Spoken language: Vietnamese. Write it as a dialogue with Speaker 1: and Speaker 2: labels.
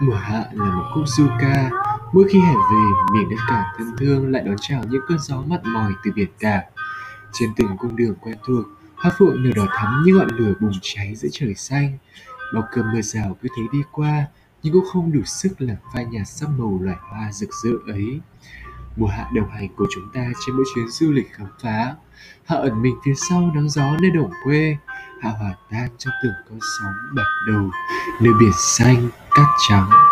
Speaker 1: Mùa hạ là một khúc du ca, mỗi khi hè về, miền đất cảng thân thương lại đón chào những cơn gió mặn mòi từ biển cả. Trên từng cung đường quen thuộc, hoa phượng nở đỏ thắm như ngọn lửa bùng cháy giữa trời xanh. Bao cơn mưa rào cứ thế đi qua, nhưng cũng không đủ sức làm phai nhạt sắc màu loài hoa rực rỡ ấy. Mùa hạ đồng hành của chúng ta trên mỗi chuyến du lịch khám phá. Hạ ẩn mình phía sau nắng gió nơi đồng quê, hạ hòa tan trong từng con sóng bạc đầu nơi biển xanh các tràng